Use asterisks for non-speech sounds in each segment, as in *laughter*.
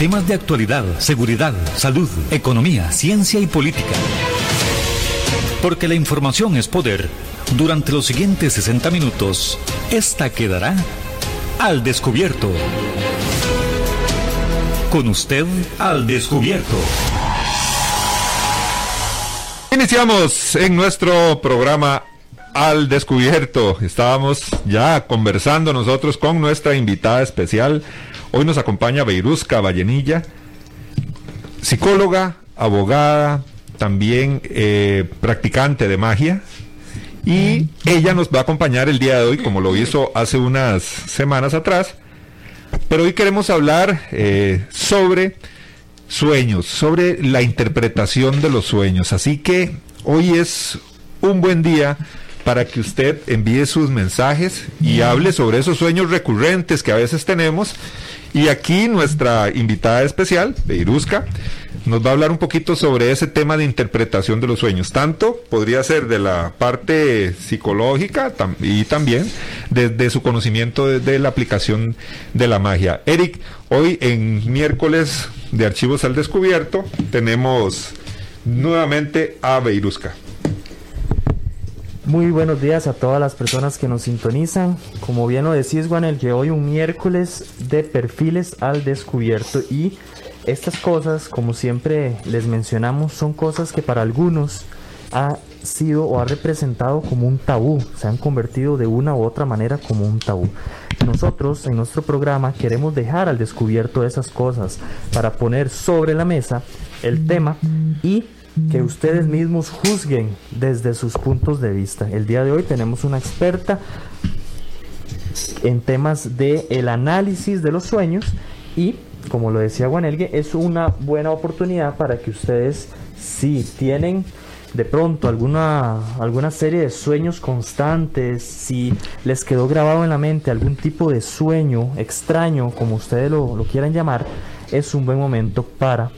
Temas de actualidad, seguridad, salud, economía, ciencia y política. Porque la información es poder. Durante los siguientes 60 minutos, esta quedará al descubierto. Con usted al descubierto. Iniciamos en nuestro programa al descubierto. Estábamos ya conversando nosotros con nuestra invitada especial. Hoy nos acompaña Beirusca Vallenilla, psicóloga, abogada, también eh, practicante de magia. Y ella nos va a acompañar el día de hoy, como lo hizo hace unas semanas atrás. Pero hoy queremos hablar eh, sobre sueños, sobre la interpretación de los sueños. Así que hoy es un buen día para que usted envíe sus mensajes y hable sobre esos sueños recurrentes que a veces tenemos. Y aquí nuestra invitada especial, Beirusca, nos va a hablar un poquito sobre ese tema de interpretación de los sueños. Tanto podría ser de la parte psicológica y también desde su conocimiento de, la aplicación de la magia. Eric, hoy en miércoles de Archivos al Descubierto tenemos nuevamente a Beirusca. Muy buenos días a todas las personas que nos sintonizan. Como bien lo decís, Juan, el que hoy un miércoles de perfiles al descubierto y estas cosas, como siempre les mencionamos, son cosas que para algunos ha sido o ha representado como un tabú, se han convertido de una u otra manera como un tabú. Nosotros en nuestro programa queremos dejar al descubierto esas cosas para poner sobre la mesa el tema y que ustedes mismos juzguen desde sus puntos de vista. El día de hoy tenemos una experta en temas de el análisis de los sueños y como lo decía Guanelgue, es una buena oportunidad para que ustedes si tienen de pronto alguna, alguna serie de sueños constantes, si les quedó grabado en la mente algún tipo de sueño extraño, como ustedes lo, lo quieran llamar, es un buen momento para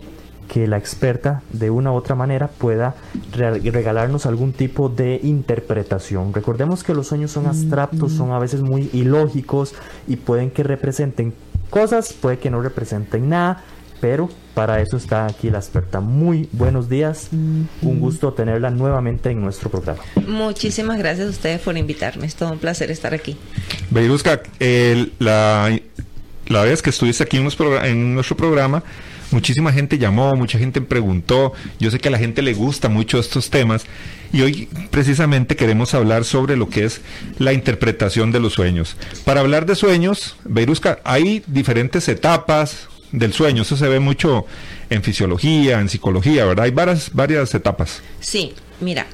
que la experta de una u otra manera pueda regalarnos algún tipo de interpretación. Recordemos que los sueños son abstractos, son a veces muy ilógicos y pueden que representen cosas, puede que no representen nada, pero para eso está aquí la experta. Muy buenos días, un gusto tenerla nuevamente en nuestro programa. Muchísimas gracias a ustedes por invitarme, es todo un placer estar aquí. Beirusca, la, la vez que estuviste aquí en nuestro programa, muchísima gente llamó, mucha gente preguntó, yo sé que a la gente le gusta mucho estos temas y hoy precisamente queremos hablar sobre lo que es la interpretación de los sueños. Para hablar de sueños, Beirusca, hay diferentes etapas del sueño, eso se ve mucho en fisiología, en psicología, ¿verdad? Hay varias, varias etapas. Sí, mira,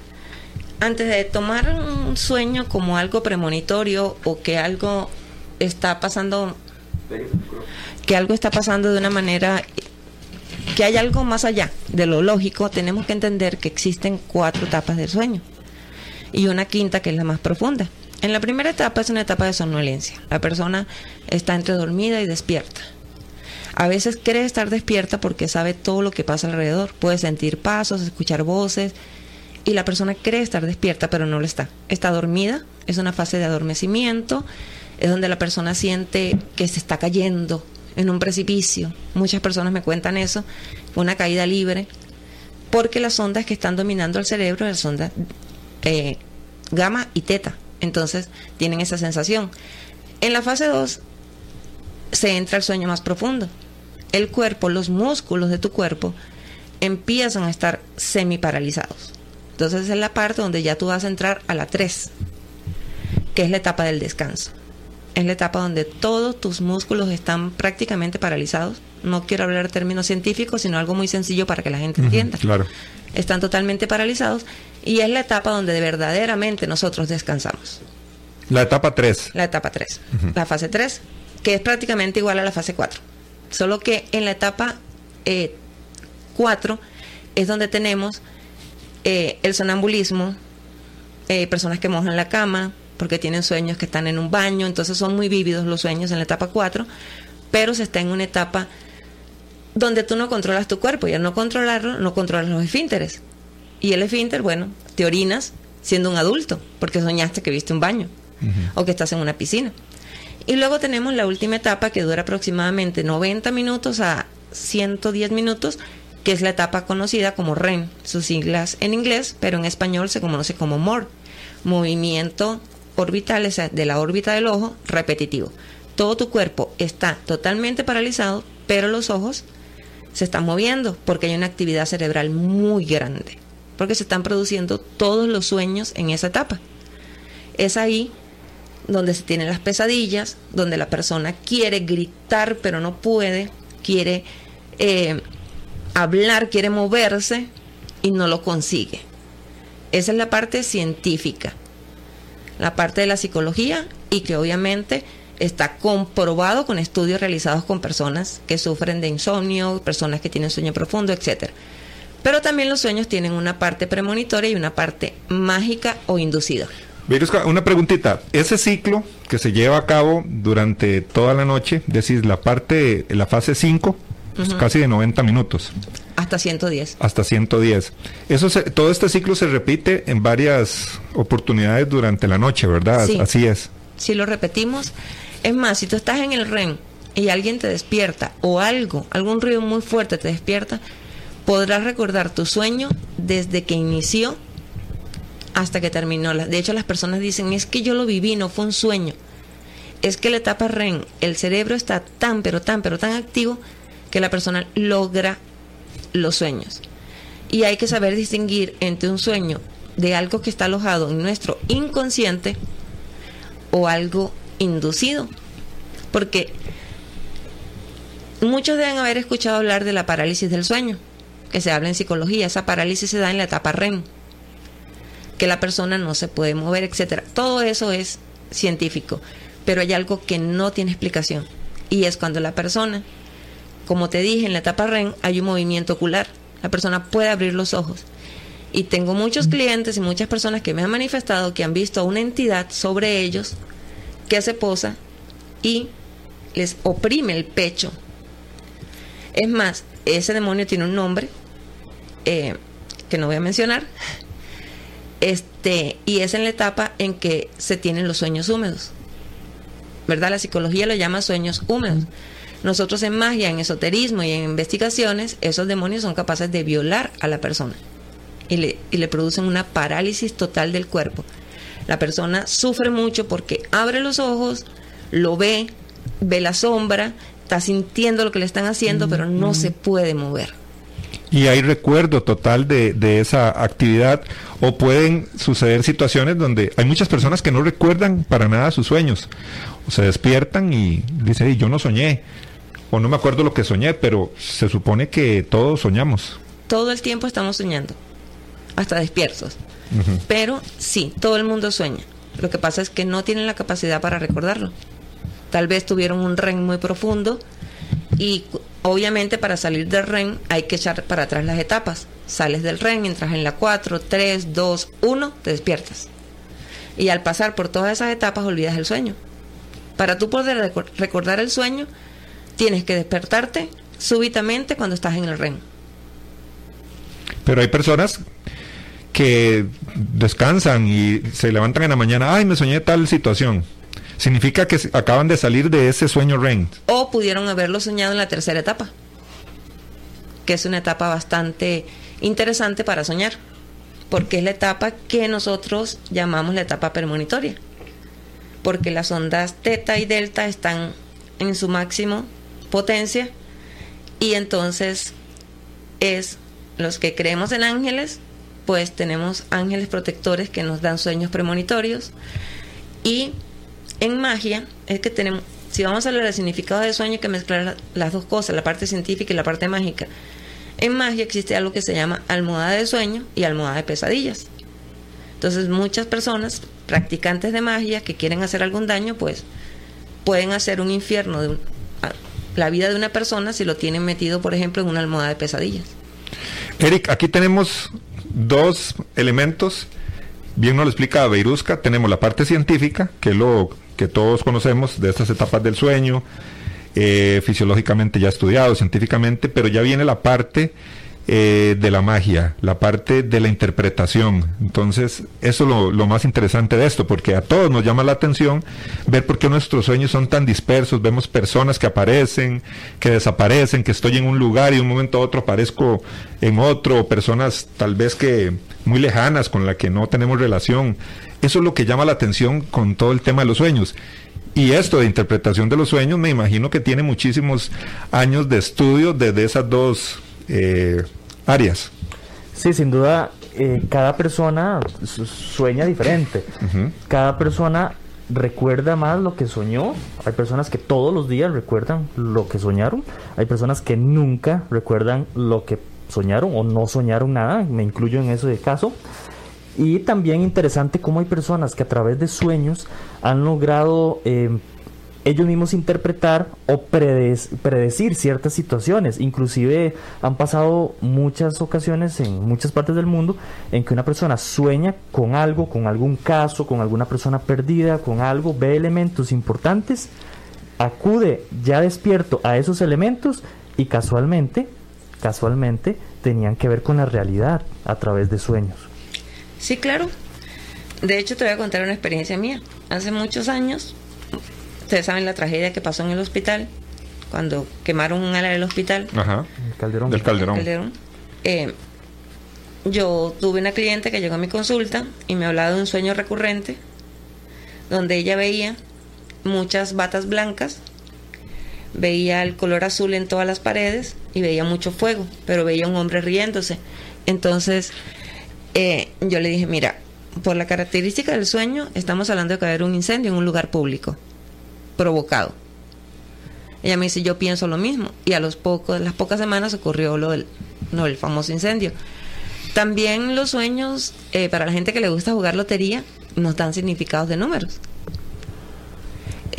antes de tomar un sueño como algo premonitorio o que algo está pasando que algo está pasando de una manera que hay algo más allá de lo lógico, tenemos que entender que existen cuatro etapas del sueño y una quinta que es la más profunda. En la primera etapa es una etapa de somnolencia. La persona está entre dormida y despierta. A veces cree estar despierta porque sabe todo lo que pasa alrededor. Puede sentir pasos, escuchar voces y la persona cree estar despierta pero no lo está. Está dormida, es una fase de adormecimiento, es donde la persona siente que se está cayendo, en un precipicio. Muchas personas me cuentan eso, una caída libre, porque las ondas que están dominando el cerebro, las ondas eh, gamma y teta, entonces tienen esa sensación. En la fase 2 se entra el sueño más profundo. El cuerpo, los músculos de tu cuerpo empiezan a estar semi paralizados. Entonces es la parte donde ya tú vas a entrar a la 3, que es la etapa del descanso es la etapa donde todos tus músculos están prácticamente paralizados. No quiero hablar términos científicos, sino algo muy sencillo para que la gente entienda. Claro. Están totalmente paralizados y es la etapa donde verdaderamente nosotros descansamos. La etapa 3. La etapa 3. La fase 3, que es prácticamente igual a la fase 4. Solo que en la etapa 4 eh, es donde tenemos eh, el sonambulismo, eh, personas que mojan la cama, porque tienen sueños que están en un baño, entonces son muy vívidos los sueños en la etapa 4, pero se está en una etapa donde tú no controlas tu cuerpo y al no controlarlo, no controlas los esfínteres. Y el esfínter, bueno, te orinas siendo un adulto, porque soñaste que viste un baño o que estás en una piscina. Y luego tenemos la última etapa que dura aproximadamente 90 minutos a 110 minutos, que es la etapa conocida como REM, sus siglas en inglés, pero en español se conoce como MOR, movimiento orbital de la órbita del ojo repetitivo. Todo tu cuerpo está totalmente paralizado, pero los ojos se están moviendo porque hay una actividad cerebral muy grande, porque se están produciendo todos los sueños en esa etapa. Es ahí donde se tienen las pesadillas, donde la persona quiere gritar pero no puede, quiere eh, hablar, quiere moverse y no lo consigue. Esa es la parte científica, la parte de la psicología y que obviamente está comprobado con estudios realizados con personas que sufren de insomnio, personas que tienen sueño profundo, etc. Pero también los sueños tienen una parte premonitoria y una parte mágica o inducida. una preguntita. Ese ciclo que se lleva a cabo durante toda la noche, decir, la parte, la fase 5, pues casi de 90 minutos. Hasta 110. Hasta 110. Eso todo este ciclo se repite en varias oportunidades durante la noche, ¿verdad? Sí. Así es. Si lo repetimos, es más, si tú estás en el REM y alguien te despierta o algo, algún ruido muy fuerte te despierta, podrás recordar tu sueño desde que inició hasta que terminó. De hecho, las personas dicen, es que yo lo viví, no fue un sueño. Es que la etapa REM, el cerebro está tan, pero tan, pero tan activo que la persona logra los sueños. Y hay que saber distinguir entre un sueño de algo que está alojado en nuestro inconsciente o algo inducido. Porque muchos deben haber escuchado hablar de la parálisis del sueño, que se habla en psicología. Esa parálisis se da en la etapa REM, que la persona no se puede mover, etcétera. Todo eso es científico, pero hay algo que no tiene explicación y es cuando la persona, como te dije, en la etapa REM hay un movimiento ocular. La persona puede abrir los ojos. Y tengo muchos clientes y muchas personas que me han manifestado que han visto a una entidad sobre ellos que se posa y les oprime el pecho. Es más, ese demonio tiene un nombre eh, que no voy a mencionar. Este, y es en la etapa en que se tienen los sueños húmedos. ¿Verdad? La psicología lo llama sueños húmedos. Nosotros en magia, en esoterismo y en investigaciones, esos demonios son capaces de violar a la persona y le, y le producen una parálisis total del cuerpo. La persona sufre mucho porque abre los ojos, lo ve, ve la sombra, está sintiendo lo que le están haciendo, pero no se puede mover. Y hay recuerdo total de, de, esa actividad o pueden suceder situaciones donde hay muchas personas que no recuerdan para nada sus sueños. O se despiertan y dicen, yo no soñé o no me acuerdo lo que soñé, pero se supone que todos soñamos. Todo el tiempo estamos soñando, hasta despiertos. Pero sí, todo el mundo sueña. Lo que pasa es que no tienen la capacidad para recordarlo. Tal vez tuvieron un REM muy profundo y obviamente para salir del REM hay que echar para atrás las etapas. Sales del REM, entras en la 4, 3, 2, 1, te despiertas. Y al pasar por todas esas etapas olvidas el sueño. Para tú poder recordar el sueño, tienes que despertarte súbitamente cuando estás en el REM. Pero hay personas que descansan y se levantan en la mañana, ay, me soñé tal situación. Significa que acaban de salir de ese sueño REM. O pudieron haberlo soñado en la tercera etapa, que es una etapa bastante interesante para soñar, porque es la etapa que nosotros llamamos la etapa premonitoria, porque las ondas teta y delta están en su máximo potencia y entonces es los que creemos en ángeles pues tenemos ángeles protectores que nos dan sueños premonitorios. Y en magia es que tenemos, si vamos a hablar del significado de sueño, que mezclar las dos cosas, la parte científica y la parte mágica. En magia existe algo que se llama almohada de sueño y almohada de pesadillas. Entonces muchas personas, practicantes de magia, que quieren hacer algún daño, pues pueden hacer un infierno de la vida de una persona si lo tienen metido, por ejemplo, en una almohada de pesadillas. Eric, aquí tenemos dos elementos. Bien nos lo explica Beirusca. Tenemos la parte científica, que es lo que todos conocemos de estas etapas del sueño, eh, fisiológicamente ya estudiado, científicamente, pero ya viene la parte eh, de la magia, la parte de la interpretación. Entonces, eso es lo, lo, más interesante de esto, porque a todos nos llama la atención ver por qué nuestros sueños son tan dispersos. Vemos personas que aparecen, que desaparecen, que estoy en un lugar y de un momento a otro aparezco en otro, personas tal vez que muy lejanas con las que no tenemos relación. Eso es lo que llama la atención con todo el tema de los sueños. Y esto de interpretación de los sueños, me imagino que tiene muchísimos años de estudio desde esas dos eh, áreas. Sí, sin duda, eh, cada persona sueña diferente. Cada persona recuerda más lo que soñó. Hay personas que todos los días recuerdan lo que soñaron. Hay personas que nunca recuerdan lo que soñaron o no soñaron nada. Me incluyo en ese caso. Y también interesante cómo hay personas que a través de sueños han logrado eh, ellos mismos interpretar o predecir ciertas situaciones. Inclusive han pasado muchas ocasiones en muchas partes del mundo en que una persona sueña con algo, con algún caso, con alguna persona perdida, con algo, ve elementos importantes, acude ya despierto a esos elementos y casualmente, casualmente tenían que ver con la realidad a través de sueños. Sí, claro. De hecho, te voy a contar una experiencia mía. Hace muchos años, ustedes saben la tragedia que pasó en el hospital, cuando quemaron un ala del hospital. Ajá. El calderón. Del calderón. Eh, yo tuve una cliente que llegó a mi consulta y me hablaba de un sueño recurrente, donde ella veía muchas batas blancas, veía el color azul en todas las paredes y veía mucho fuego, pero veía un hombre riéndose. Entonces, eh, yo le dije, mira, por la característica del sueño, estamos hablando de caer un incendio en un lugar público, provocado. Ella me dice, yo pienso lo mismo. Y a los pocos, las pocas semanas ocurrió lo del, no, el famoso incendio. También los sueños, eh, para la gente que le gusta jugar lotería, nos dan significados de números.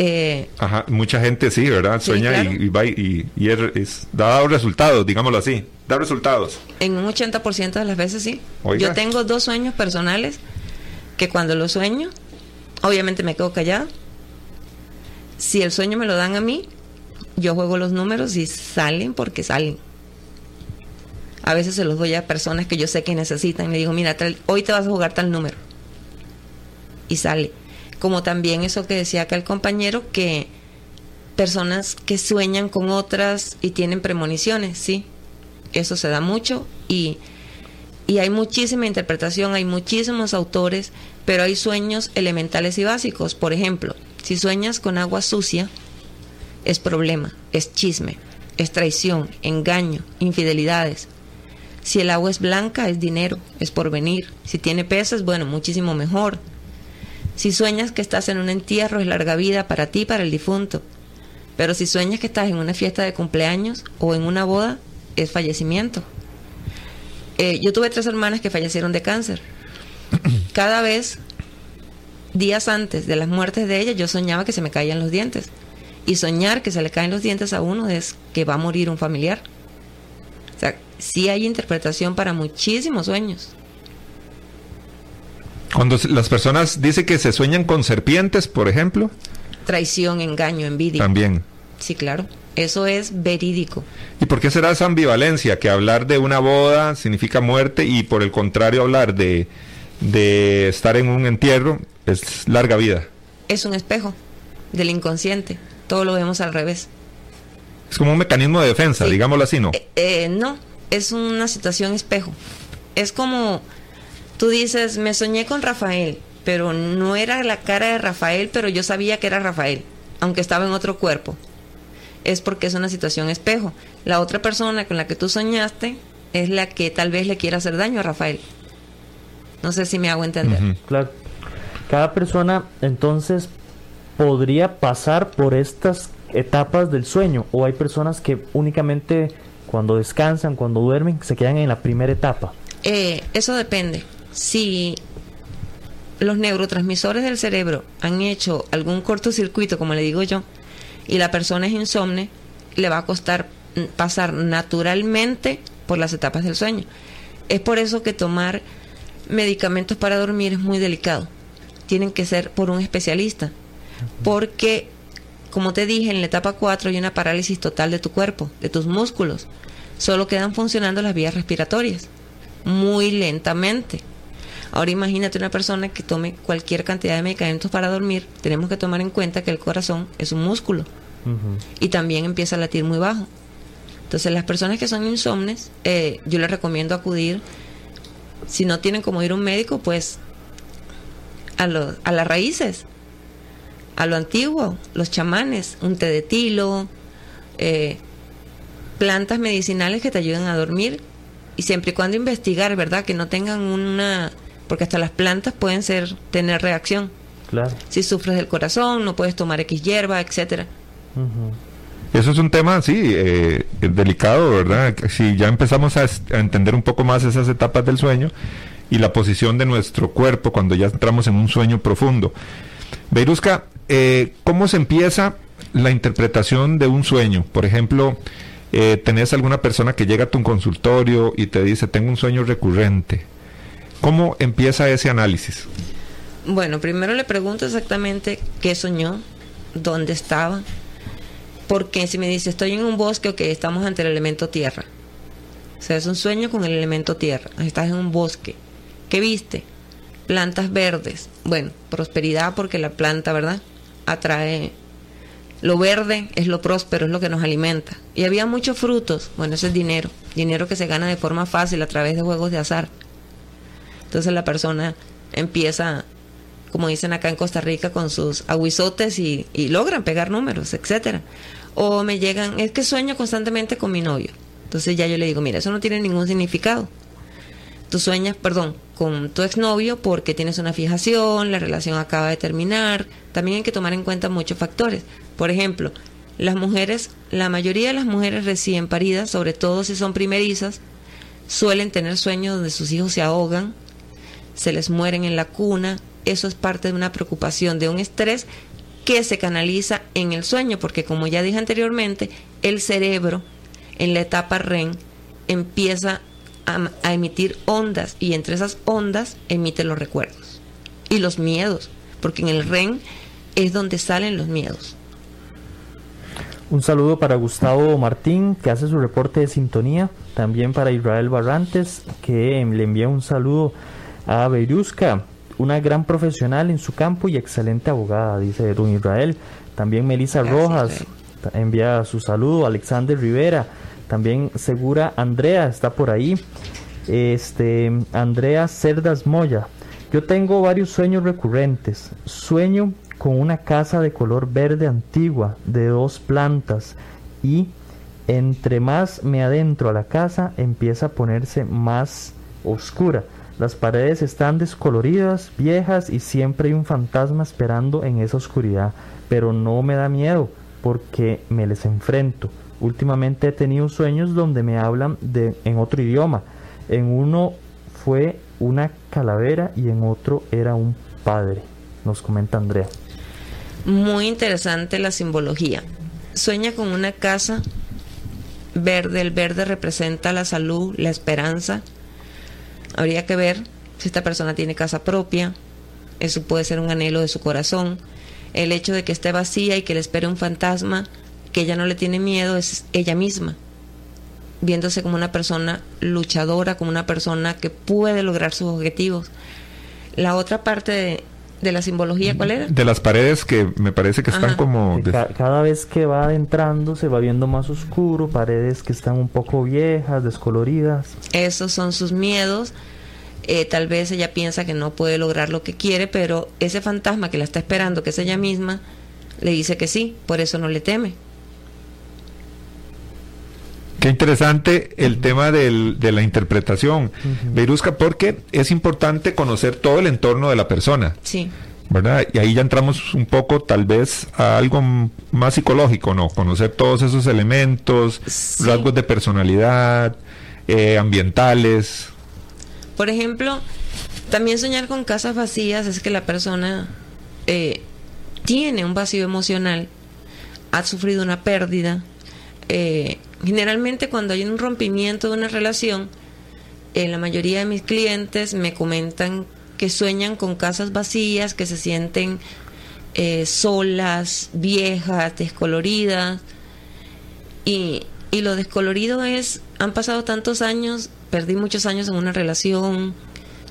Eh, Ajá, mucha gente sí, ¿verdad? Sueña y, va y, es, da resultados, digámoslo así, da resultados. En un 80% de las veces sí. Yo tengo dos sueños personales que cuando los sueño, obviamente me quedo callado. Si el sueño me lo dan a mí, yo juego los números y salen porque salen. A veces se los doy a personas que yo sé que necesitan le digo, mira, hoy te vas a jugar tal número. Y sale como también eso que decía acá el compañero, que personas que sueñan con otras y tienen premoniciones, sí, eso se da mucho y, y hay muchísima interpretación, hay muchísimos autores, pero hay sueños elementales y básicos. Por ejemplo, si sueñas con agua sucia, es problema, es chisme, es traición, engaño, infidelidades. Si el agua es blanca, es dinero, es porvenir. Si tiene peces, bueno, muchísimo mejor. Si sueñas que estás en un entierro es larga vida para ti para el difunto. Pero si sueñas que estás en una fiesta de cumpleaños o en una boda, es fallecimiento. Eh, yo tuve tres hermanas que fallecieron de cáncer. Cada vez, días antes de las muertes de ellas, yo soñaba que se me caían los dientes. Y soñar que se le caen los dientes a uno es que va a morir un familiar. O sea, sí hay interpretación para muchísimos sueños. Cuando las personas dicen que se sueñan con serpientes, por ejemplo. Traición, engaño, envidia. También. Sí, claro. Eso es verídico. ¿Y por qué será esa ambivalencia? Que hablar de una boda significa muerte y por el contrario hablar de, de estar en un entierro es larga vida. Es un espejo del inconsciente. Todo lo vemos al revés. Es como un mecanismo de defensa, digámoslo así, ¿no? Eh, eh, no, es una situación espejo. Es como Tú dices, me soñé con Rafael, pero no era la cara de Rafael, pero yo sabía que era Rafael, aunque estaba en otro cuerpo. Es porque es una situación espejo. La otra persona con la que tú soñaste es la que tal vez le quiera hacer daño a Rafael. No sé si me hago entender. Claro. Cada persona entonces podría pasar por estas etapas del sueño o hay personas que únicamente cuando descansan, cuando duermen, se quedan en la primera etapa. Eh, eso depende si los neurotransmisores del cerebro han hecho algún cortocircuito, como le digo yo, y la persona es insomne, le va a costar pasar naturalmente por las etapas del sueño. Es por eso que tomar medicamentos para dormir es muy delicado. Tienen que ser por un especialista. Porque, como te dije, en la etapa 4 hay una parálisis total de tu cuerpo, de tus músculos. solo quedan funcionando las vías respiratorias, muy lentamente. Ahora imagínate una persona que tome cualquier cantidad de medicamentos para dormir, tenemos que tomar en cuenta que el corazón es un músculo y también empieza a latir muy bajo. Entonces las personas que son insomnes, eh, yo les recomiendo acudir, si no tienen como ir a un médico, pues a, a las raíces, a lo antiguo, los chamanes, un té de tilo, eh, plantas medicinales que te ayuden a dormir y siempre y cuando investigar, ¿verdad? Que no tengan una... porque hasta las plantas pueden ser tener reacción. Claro. Si sufres del corazón, no puedes tomar X hierba, etcétera. Eso es un tema, sí, eh, delicado, ¿verdad? Si ya empezamos a, a, entender un poco más esas etapas del sueño y la posición de nuestro cuerpo cuando ya entramos en un sueño profundo. Beirusca, eh, ¿cómo se empieza la interpretación de un sueño? Por ejemplo, eh, tenés alguna persona que llega a tu consultorio y te dice, tengo un sueño recurrente. ¿Cómo empieza ese análisis? Bueno, primero le pregunto exactamente qué soñó, dónde estaba, porque si me dice, estoy en un bosque, ok, estamos ante el elemento tierra. O sea, es un sueño con el elemento tierra. Estás en un bosque. ¿Qué viste? Plantas verdes. Bueno, prosperidad porque la planta, ¿verdad? Atrae lo verde es lo próspero, es lo que nos alimenta. Y había muchos frutos, bueno, eso es dinero, dinero que se gana de forma fácil a través de juegos de azar. Entonces la persona empieza, como dicen acá en Costa Rica, con sus aguizotes y, y logran pegar números, etcétera. O me llegan, es que sueño constantemente con mi novio. Entonces ya yo le digo, mira, eso no tiene ningún significado. Tú sueñas, perdón, con tu exnovio porque tienes una fijación, la relación acaba de terminar. También hay que tomar en cuenta muchos factores. Por ejemplo, las mujeres, la mayoría de las mujeres recién paridas, sobre todo si son primerizas, suelen tener sueños donde sus hijos se ahogan, se les mueren en la cuna. Eso es parte de una preocupación, de un estrés que se canaliza en el sueño, porque como ya dije anteriormente, el cerebro en la etapa REM empieza a, a, emitir ondas y entre esas ondas emite los recuerdos y los miedos, porque en el REM es donde salen los miedos. Un saludo para Gustavo Martín, que hace su reporte de sintonía. También para Israel Barrantes, que le envía un saludo a Beirusca, una gran profesional en su campo y excelente abogada, dice Don Israel. También Melissa Rojas Israel. envía su saludo. Alexander Rivera, también Segura Andrea está por ahí. Este Andrea Cerdas Moya. Yo tengo varios sueños recurrentes. Sueño con una casa de color verde antigua de dos plantas y entre más me adentro a la casa empieza a ponerse más oscura. Las paredes están descoloridas, viejas y siempre hay un fantasma esperando en esa oscuridad, pero no me da miedo porque me les enfrento. Últimamente he tenido sueños donde me hablan de en otro idioma. En uno fue una calavera y en otro era un padre, nos comenta Andrea. Muy interesante la simbología. Sueña con una casa verde. El verde representa la salud, la esperanza. Habría que ver si esta persona tiene casa propia. Eso puede ser un anhelo de su corazón. El hecho de que esté vacía y que le espere un fantasma, que ella no le tiene miedo, es ella misma. Viéndose como una persona luchadora, como una persona que puede lograr sus objetivos. La otra parte de, de la simbología, ¿cuál era? De las paredes que me parece que están Ajá. como... Ca- cada vez que va adentrando se va viendo más oscuro, paredes que están un poco viejas, descoloridas. Esos son sus miedos. Eh, tal vez ella piensa que no puede lograr lo que quiere, pero ese fantasma que la está esperando, que es ella misma, le dice que sí, por eso no le teme. Qué interesante el tema del- de la interpretación, Beirusca, porque es importante conocer todo el entorno de la persona, Sí, ¿verdad? Y ahí ya entramos un poco tal vez a algo más psicológico, ¿no? Conocer todos esos elementos, Sí. rasgos de personalidad, eh, ambientales. Por ejemplo, también soñar con casas vacías es que la persona eh, tiene un vacío emocional, ha sufrido una pérdida. Eh, generalmente cuando hay un rompimiento de una relación, eh, la mayoría de mis clientes me comentan que sueñan con casas vacías, que se sienten eh, solas, viejas, descoloridas. Y Y lo descolorido es, han pasado tantos años, perdí muchos años en una relación.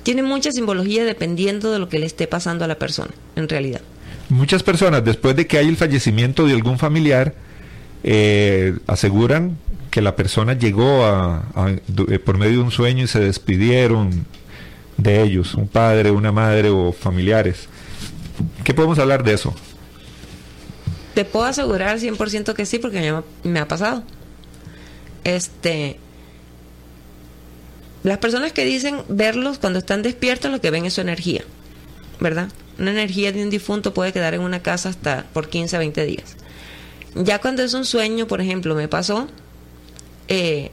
Tiene mucha simbología dependiendo de lo que le esté pasando a la persona, en realidad. Muchas personas, después de que hay el fallecimiento de algún familiar, eh, aseguran que la persona llegó a, eh, por medio de un sueño y se despidieron de ellos, un padre, una madre o familiares. ¿Qué podemos hablar de eso? Te puedo asegurar 100% que sí, porque me, me ha pasado. Este, las personas que dicen verlos cuando están despiertos, lo que ven es su energía, ¿verdad? Una energía de un difunto puede quedar en una casa hasta por 15 a 20 días. Ya cuando es un sueño, por ejemplo, me pasó eh,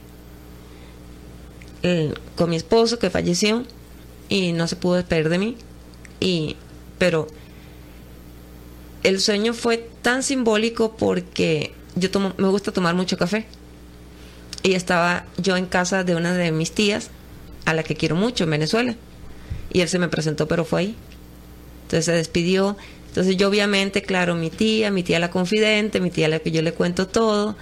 con mi esposo que falleció y no se pudo despedir de mí. Y, pero el sueño fue tan simbólico porque yo tomo, me gusta tomar mucho café. Y estaba yo en casa de una de mis tías, a la que quiero mucho, en Venezuela. Y él se me presentó, pero fue ahí. Entonces se despidió. Entonces yo obviamente, claro, mi tía, mi tía la confidente, mi tía la que yo le cuento todo,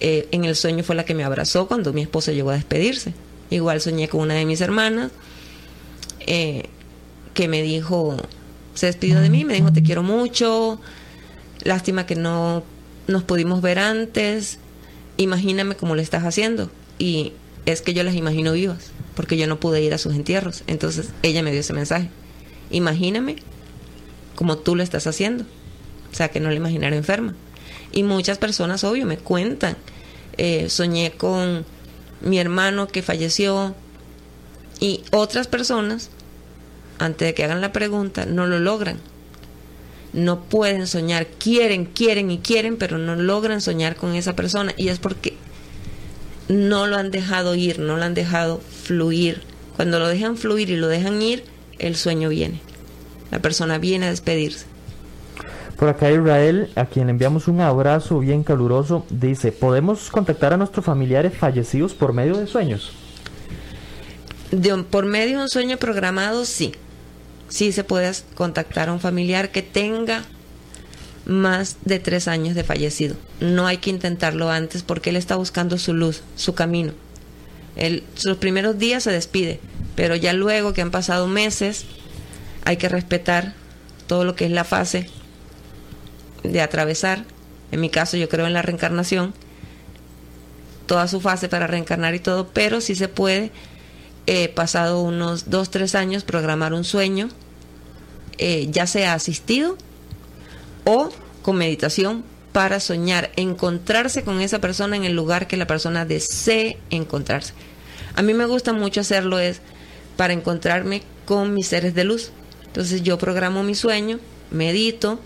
eh, en el sueño fue la que me abrazó cuando mi esposo llegó a despedirse. Igual soñé con una de mis hermanas eh, que me dijo, se despidió de mí, me dijo te quiero mucho, lástima que no nos pudimos ver antes, imagíname cómo le estás haciendo. Y es que yo las imagino vivas, porque yo no pude ir a sus entierros. Entonces ella me dio ese mensaje. Imagíname como tú lo estás haciendo. O sea, que no la imaginara enferma. Y muchas personas, obvio, me cuentan. Eh, soñé con mi hermano que falleció y otras personas, antes de que hagan la pregunta, no lo logran. No pueden soñar, quieren, quieren y quieren, pero no logran soñar con esa persona. Y es porque no lo han dejado ir, no lo han dejado fluir. Cuando lo dejan fluir y lo dejan ir, el sueño viene. La persona viene a despedirse. Por acá Israel, a quien le enviamos un abrazo bien caluroso, dice, ¿podemos contactar a nuestros familiares fallecidos por medio de sueños? por medio de un sueño programado, sí. Sí se puede contactar a un familiar que tenga más de tres años de fallecido. No hay que intentarlo antes porque él está buscando su luz, su camino. Él, sus primeros días se despide, pero ya luego que han pasado meses, hay que respetar todo lo que es la fase de atravesar. En mi caso yo creo en la reencarnación, toda su fase para reencarnar y todo, pero si se puede, eh, pasado unos dos, tres años, programar un sueño, eh, ya sea asistido o con meditación para soñar, encontrarse con esa persona en el lugar que la persona desee encontrarse. A mí me gusta mucho hacerlo es para encontrarme con mis seres de luz. Entonces yo programo mi sueño, medito,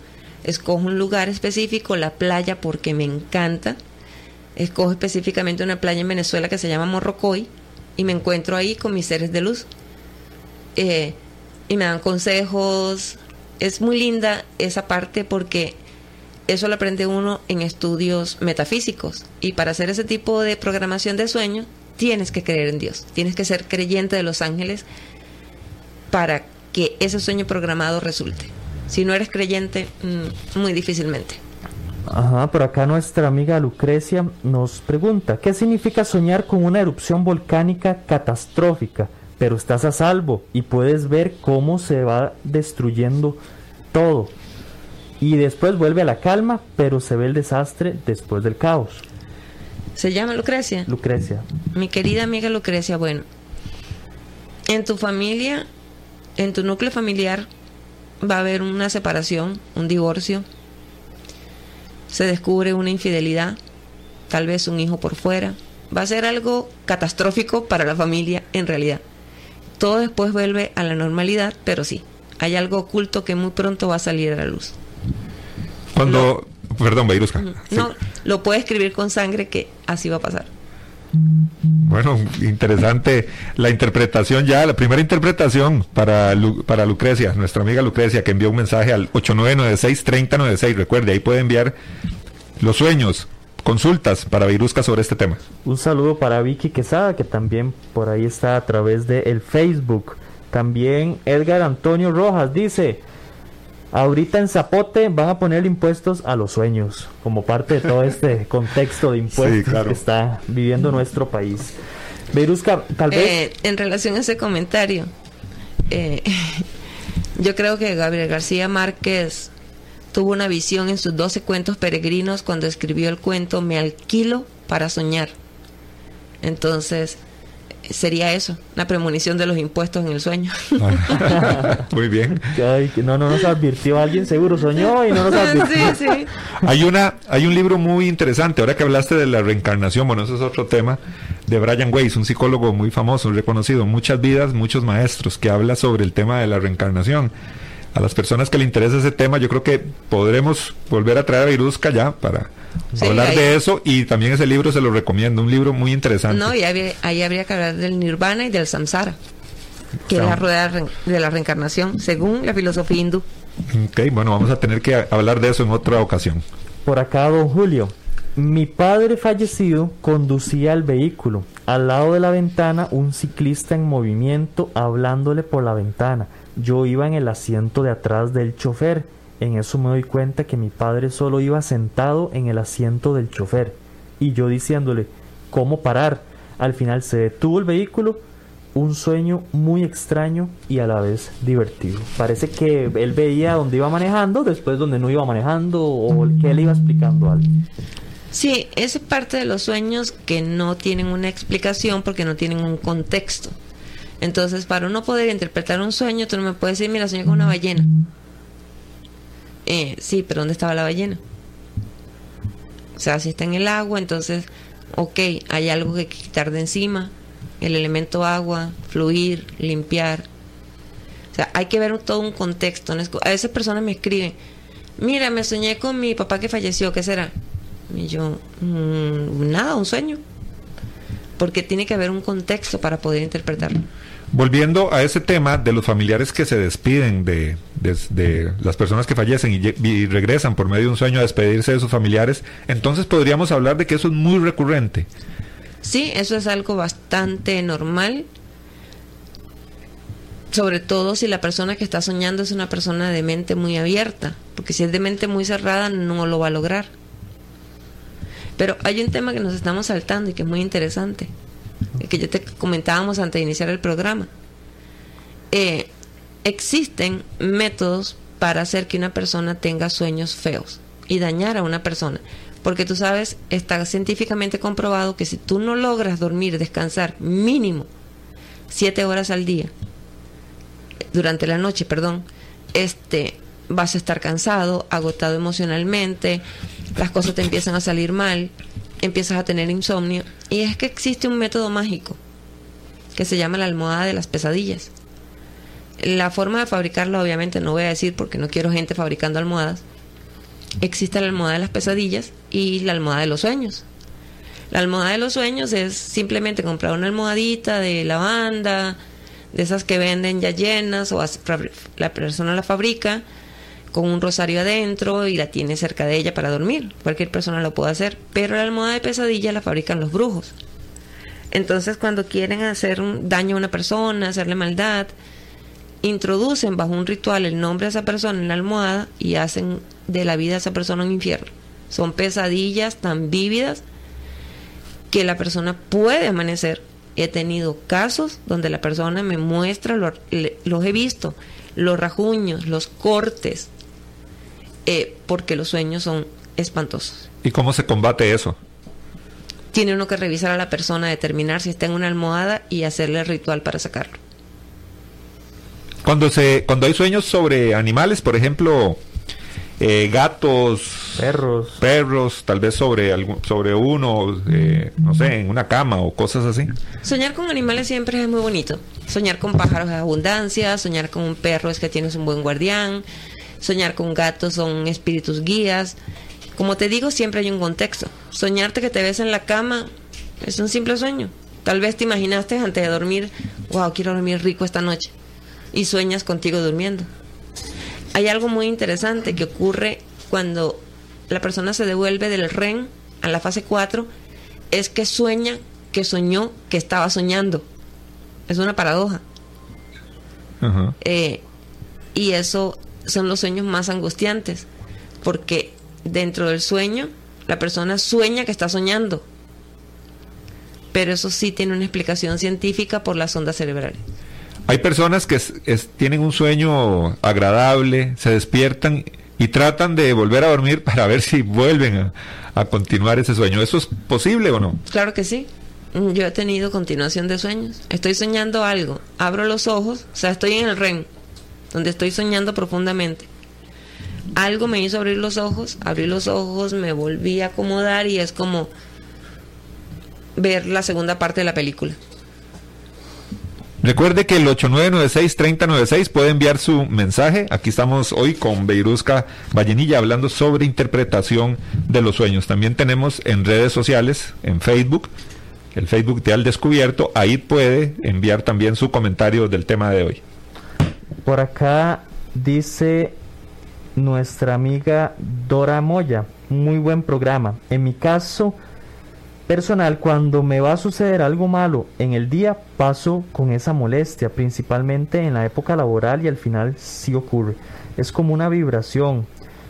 escojo un lugar específico, la playa porque me encanta. Escojo específicamente una playa en Venezuela que se llama Morrocoy y me encuentro ahí con mis seres de luz. Eh, y me dan consejos. Es muy linda esa parte porque eso lo aprende uno en estudios metafísicos. Y para hacer ese tipo de programación de sueño, tienes que creer en Dios. Tienes que ser creyente de los ángeles para que ese sueño programado resulte. Si no eres creyente, mm, muy difícilmente. Ajá, por acá nuestra amiga Lucrecia nos pregunta, ¿qué significa soñar con una erupción volcánica catastrófica? Pero estás a salvo y puedes ver cómo se va destruyendo todo. Y después vuelve a la calma, pero se ve el desastre después del caos. ¿Se llama Lucrecia? Lucrecia. Mi querida amiga Lucrecia, bueno, en tu familia en tu núcleo familiar va a haber una separación, un divorcio, se descubre una infidelidad, tal vez un hijo por fuera. Va a ser algo catastrófico para la familia en realidad. Todo después vuelve a la normalidad, pero sí, hay algo oculto que muy pronto va a salir a la luz. Cuando, perdón, Bairusca. No, lo puede escribir con sangre que así va a pasar. Bueno, interesante la interpretación ya, la primera interpretación para, para Lucrecia, nuestra amiga Lucrecia, que envió un mensaje al 8996-3096. Recuerde, ahí puede enviar los sueños, consultas para Virusca sobre este tema. Un saludo para Vicky Quesada, que también por ahí está a través de el Facebook. También Edgar Antonio Rojas dice, Ahorita en Zapote van a poner impuestos a los sueños, como parte de todo este *laughs* contexto de impuestos que está viviendo nuestro país. Verusca, tal vez... Eh, en relación a ese comentario, eh, *laughs* yo creo que Gabriel García Márquez tuvo una visión en sus 12 cuentos peregrinos cuando escribió el cuento Me alquilo para soñar. Entonces, sería eso, una premonición de los impuestos en el sueño. *laughs* Muy bien. no, no nos advirtió alguien, seguro soñó y no nos advirtió. Sí, sí. Hay, una, hay un libro muy interesante, ahora que hablaste de la reencarnación, bueno, eso es otro tema, de Brian Weiss, un psicólogo muy famoso, reconocido, muchas vidas, muchos maestros, que habla sobre el tema de la reencarnación. A las personas que le interesa ese tema, yo creo que podremos volver a traer a Virusca ya para hablar de eso y también ese libro se lo recomiendo, un libro muy interesante. No, y ahí habría que hablar del nirvana y del samsara, que es la rueda de la reencarnación, según la filosofía hindú. Ok, bueno, vamos a tener que hablar de eso en otra ocasión. Por acá, don Julio. Mi padre fallecido conducía el vehículo. Al lado de la ventana, un ciclista en movimiento hablándole por la ventana. Yo iba en el asiento de atrás del chofer en eso me doy cuenta que mi padre solo iba sentado en el asiento del chofer y yo diciéndole cómo parar. Al final se detuvo el vehículo, un sueño muy extraño y a la vez divertido. Parece que él veía dónde iba manejando, después donde no iba manejando o que él iba explicando algo. Sí, es parte de los sueños que no tienen una explicación porque no tienen un contexto. Entonces, para uno poder interpretar un sueño, tú no me puedes decir, mira, soñé con una ballena. Eh, sí, pero ¿dónde estaba la ballena? O sea, si está en el agua, entonces, ok, hay algo que quitar de encima, el elemento agua, fluir, limpiar. O sea, hay que ver todo un contexto. A veces personas me escriben, mira, me soñé con mi papá que falleció, ¿qué será? Y yo, mm, nada, un sueño. Porque tiene que haber un contexto para poder interpretarlo. Volviendo a ese tema de los familiares que se despiden de, las personas que fallecen y, regresan por medio de un sueño a despedirse de sus familiares, entonces podríamos hablar de que eso es muy recurrente. Sí, eso es algo bastante normal, sobre todo si la persona que está soñando es una persona de mente muy abierta, porque si es de mente muy cerrada no lo va a lograr. Pero hay un tema que nos estamos saltando y que es muy interesante que yo te comentábamos antes de iniciar el programa. Eh, existen métodos para hacer que una persona tenga sueños feos y dañar a una persona. Porque tú sabes, está científicamente comprobado que si tú no logras dormir, descansar mínimo siete horas al día, durante la noche, perdón, este, vas a estar cansado, agotado emocionalmente, las cosas te empiezan a salir mal, empiezas a tener insomnio. Y es que existe un método mágico que se llama la almohada de las pesadillas. La forma de fabricarla obviamente no voy a decir porque no quiero gente fabricando almohadas. Existe la almohada de las pesadillas y la almohada de los sueños. La almohada de los sueños es simplemente comprar una almohadita de lavanda, de esas que venden ya llenas o la persona la fabrica con un rosario adentro y la tiene cerca de ella para dormir. Cualquier persona lo puede hacer, pero la almohada de pesadilla la fabrican los brujos. Entonces, cuando quieren hacer un daño a una persona, hacerle maldad, introducen bajo un ritual el nombre de esa persona en la almohada y hacen de la vida de esa persona un infierno. Son pesadillas tan vívidas que la persona puede amanecer. He tenido casos donde la persona me muestra, los he visto, los rajuños, los cortes, eh, porque los sueños son espantosos. ¿Y cómo se combate eso? Tiene uno que revisar a la persona, determinar si está en una almohada y hacerle el ritual para sacarlo. Cuando se, cuando hay sueños sobre animales, por ejemplo, eh, gatos, perros, perros, tal vez sobre algún, sobre uno, eh, no sé, en una cama o cosas así. Soñar con animales siempre es muy bonito. Soñar con pájaros es abundancia, soñar con un perro es que tienes un buen guardián, soñar con gatos son espíritus guías. Como te digo, siempre hay un contexto. Soñarte que te ves en la cama es un simple sueño. Tal vez te imaginaste antes de dormir, wow, quiero dormir rico esta noche. Y sueñas contigo durmiendo. Hay algo muy interesante que ocurre cuando la persona se devuelve del REN a la fase 4, es que sueña que soñó que estaba soñando. Es una paradoja. Eh, y eso son los sueños más angustiantes, porque dentro del sueño la persona sueña que está soñando, pero eso sí tiene una explicación científica por las ondas cerebrales. Hay personas que tienen un sueño agradable, se despiertan y tratan de volver a dormir *laughs* para ver si vuelven a, continuar ese sueño. ¿Eso es posible o no? Claro que sí. Yo he tenido continuación de sueños. Estoy soñando algo, abro los ojos, o sea, estoy en el REM, donde estoy soñando profundamente. Algo me hizo abrir los ojos, abrí los ojos, me volví a acomodar y es como ver la segunda parte de la película. Recuerde que el 8996-3096 puede enviar su mensaje. Aquí estamos hoy con Beirusca Vallenilla hablando sobre interpretación de los sueños. También tenemos en redes sociales, en Facebook, el Facebook de Al Descubierto. Ahí puede enviar también su comentario del tema de hoy. Por acá dice nuestra amiga Dora Moya. Muy buen programa. En mi caso personal, cuando me va a suceder algo malo en el día, paso con esa molestia, principalmente en la época laboral y al final sí ocurre. Es como una vibración.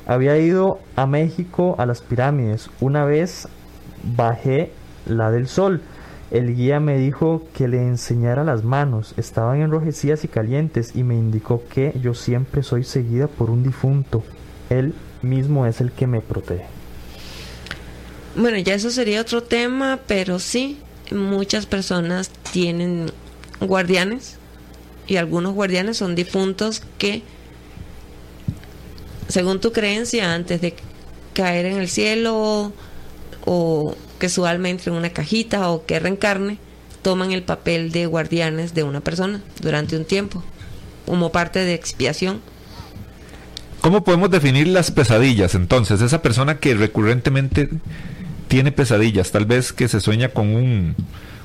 Había ido a México a las pirámides. Una vez bajé la del sol. El guía me dijo que le enseñara las manos. Estaban enrojecidas y calientes y me indicó que yo siempre soy seguida por un difunto. Él mismo es el que me protege. Bueno, ya eso sería otro tema, pero sí, muchas personas tienen guardianes y algunos guardianes son difuntos que, según tu creencia, antes de caer en el cielo o que su alma entre en una cajita o que reencarne, toman el papel de guardianes de una persona durante un tiempo, como parte de expiación. ¿Cómo podemos definir las pesadillas entonces? Esa persona que recurrentemente tiene pesadillas, tal vez que se sueña con un,